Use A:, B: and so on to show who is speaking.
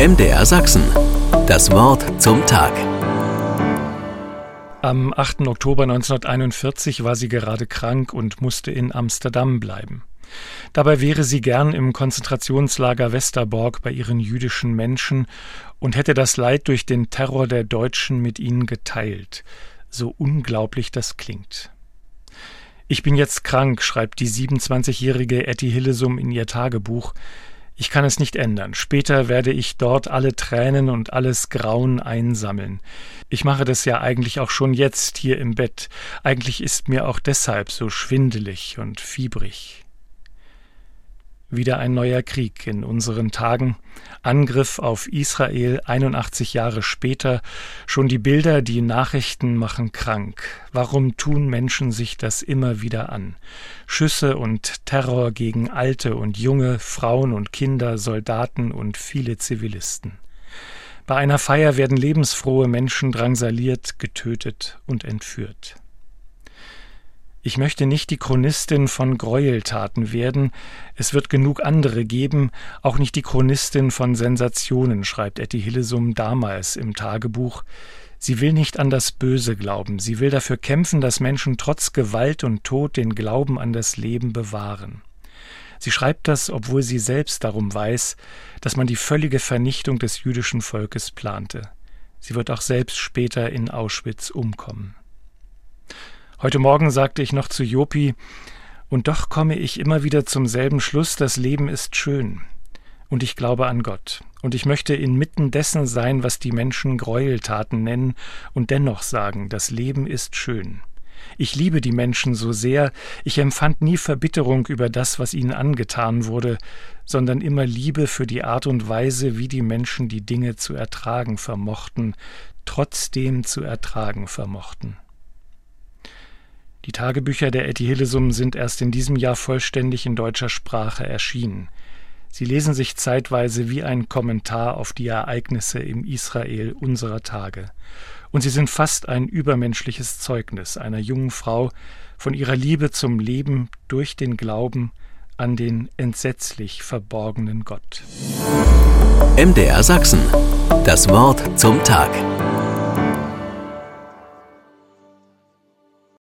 A: MDR Sachsen. Das Wort zum Tag.
B: Am 8. Oktober 1941 war sie gerade krank und musste in Amsterdam bleiben. Dabei wäre sie gern im Konzentrationslager Westerbork bei ihren jüdischen Menschen und hätte das Leid durch den Terror der Deutschen mit ihnen geteilt. So unglaublich das klingt. Ich bin jetzt krank, schreibt die 27-jährige Etty Hillesum in ihr Tagebuch. Ich kann es nicht ändern. Später werde ich dort alle Tränen und alles Grauen einsammeln. Ich mache das ja eigentlich auch schon jetzt hier im Bett. Eigentlich ist mir auch deshalb so schwindelig und fiebrig. Wieder ein neuer Krieg in unseren Tagen. Angriff auf Israel 81 Jahre später. Schon die Bilder, die Nachrichten machen krank. Warum tun Menschen sich das immer wieder an? Schüsse und Terror gegen Alte und Junge, Frauen und Kinder, Soldaten und viele Zivilisten. Bei einer Feier werden lebensfrohe Menschen drangsaliert, getötet und entführt. Ich möchte nicht die Chronistin von Gräueltaten werden, es wird genug andere geben, auch nicht die Chronistin von Sensationen, schreibt Etty Hillesum damals im Tagebuch. Sie will nicht an das Böse glauben, sie will dafür kämpfen, dass Menschen trotz Gewalt und Tod den Glauben an das Leben bewahren. Sie schreibt das, obwohl sie selbst darum weiß, dass man die völlige Vernichtung des jüdischen Volkes plante. Sie wird auch selbst später in Auschwitz umkommen. Heute Morgen sagte ich noch zu Jopi, und doch komme ich immer wieder zum selben Schluss, das Leben ist schön. Und ich glaube an Gott. Und ich möchte inmitten dessen sein, was die Menschen Gräueltaten nennen, und dennoch sagen, das Leben ist schön. Ich liebe die Menschen so sehr, ich empfand nie Verbitterung über das, was ihnen angetan wurde, sondern immer Liebe für die Art und Weise, wie die Menschen die Dinge zu ertragen vermochten, trotzdem zu ertragen vermochten. Die Tagebücher der Etty Hillesum sind erst in diesem Jahr vollständig in deutscher Sprache erschienen. Sie lesen sich zeitweise wie ein Kommentar auf die Ereignisse im Israel unserer Tage. Und sie sind fast ein übermenschliches Zeugnis einer jungen Frau von ihrer Liebe zum Leben durch den Glauben an den entsetzlich verborgenen Gott.
A: MDR Sachsen. Das Wort zum Tag.